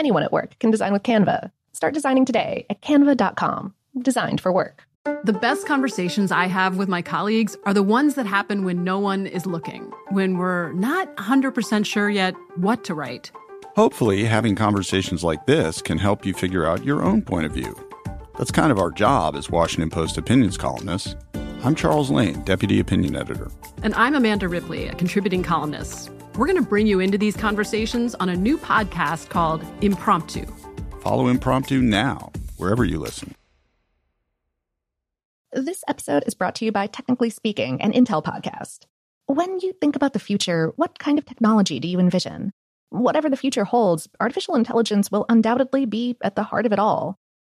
Anyone at work can design with Canva. Start designing today at canva.com. Designed for work. The best conversations I have with my colleagues are the ones that happen when no one is looking, when we're not 100% sure yet what to write. Hopefully, having conversations like this can help you figure out your own point of view. That's kind of our job as Washington Post opinions columnists. I'm Charles Lane, Deputy Opinion Editor. And I'm Amanda Ripley, a contributing columnist. We're going to bring you into these conversations on a new podcast called Impromptu. Follow Impromptu now, wherever you listen. This episode is brought to you by Technically Speaking, an Intel podcast. When you think about the future, what kind of technology do you envision? Whatever the future holds, artificial intelligence will undoubtedly be at the heart of it all.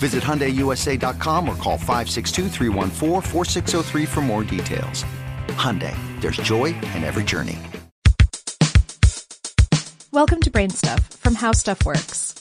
Visit HyundaiUSA.com or call 562 for more details. Hyundai, there's joy in every journey. Welcome to Brain Stuff from How Stuff Works.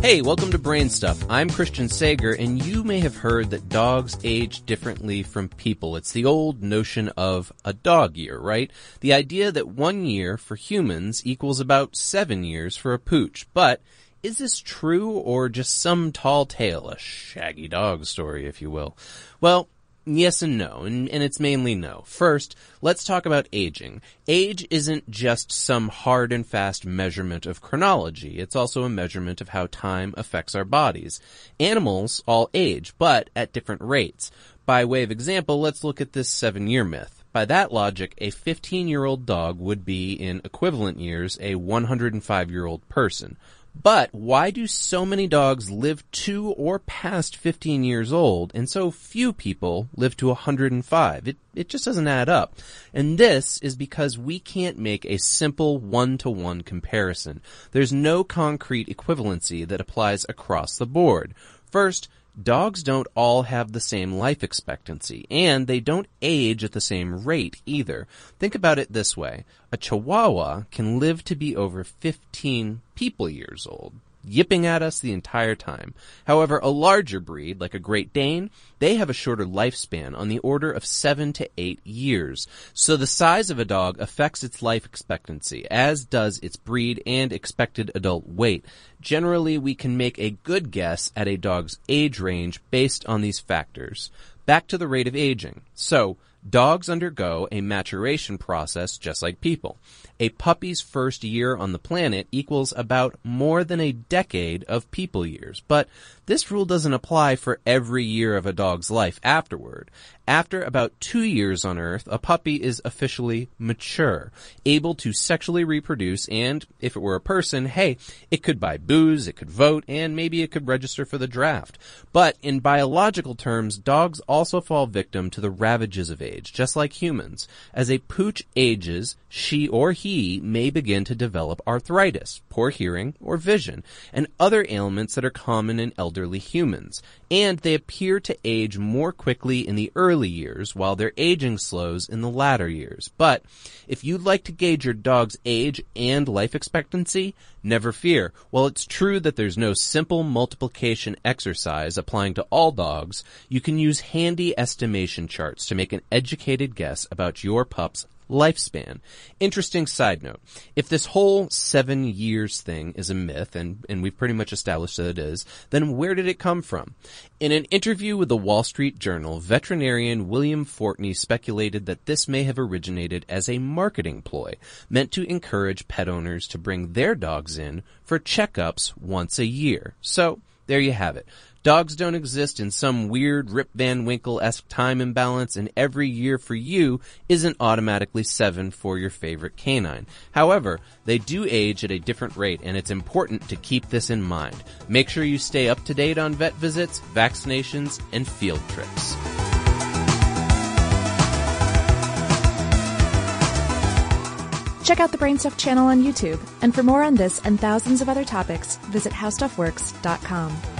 Hey, welcome to Brain Stuff. I'm Christian Sager, and you may have heard that dogs age differently from people. It's the old notion of a dog year, right? The idea that one year for humans equals about seven years for a pooch. But is this true or just some tall tale, a shaggy dog story, if you will? Well, yes and no, and, and, it's mainly no. First, let's talk about aging. Age isn't just some hard and fast measurement of chronology. It's also a measurement of how time affects our bodies. Animals all age, but at different rates. By way of example, let's look at this seven year myth. By that logic, a 15 year old dog would be in equivalent years a 105 year old person. But why do so many dogs live to or past 15 years old and so few people live to 105? It, it just doesn't add up. And this is because we can't make a simple one-to-one comparison. There's no concrete equivalency that applies across the board. First, dogs don't all have the same life expectancy, and they don't age at the same rate either. Think about it this way. A chihuahua can live to be over 15 people years old yipping at us the entire time. However, a larger breed, like a Great Dane, they have a shorter lifespan on the order of seven to eight years. So the size of a dog affects its life expectancy, as does its breed and expected adult weight. Generally, we can make a good guess at a dog's age range based on these factors. Back to the rate of aging. So, Dogs undergo a maturation process just like people. A puppy's first year on the planet equals about more than a decade of people years, but this rule doesn't apply for every year of a dog's life afterward. After about two years on Earth, a puppy is officially mature, able to sexually reproduce, and if it were a person, hey, it could buy booze, it could vote, and maybe it could register for the draft. But in biological terms, dogs also fall victim to the ravages of age, just like humans. As a pooch ages, she or he may begin to develop arthritis, poor hearing, or vision, and other ailments that are common in elderly humans. And they appear to age more quickly in the early years, while their aging slows in the latter years. But if you'd like to gauge your dog's age and life expectancy, never fear. While it's true that there's no simple multiplication exercise applying to all dogs, you can use handy estimation charts to make an educated guess about your pup's lifespan. Interesting side note. If this whole seven years thing is a myth, and, and we've pretty much established that it is, then where did it come from? In an interview with the Wall Street Journal, veterinarian William Fortney speculated that this may have originated as a marketing ploy meant to encourage pet owners to bring their dogs in for checkups once a year. So, there you have it. Dogs don't exist in some weird Rip Van Winkle-esque time imbalance and every year for you isn't automatically seven for your favorite canine. However, they do age at a different rate and it's important to keep this in mind. Make sure you stay up to date on vet visits, vaccinations, and field trips. Check out the Brainstuff channel on YouTube, and for more on this and thousands of other topics, visit howstuffworks.com.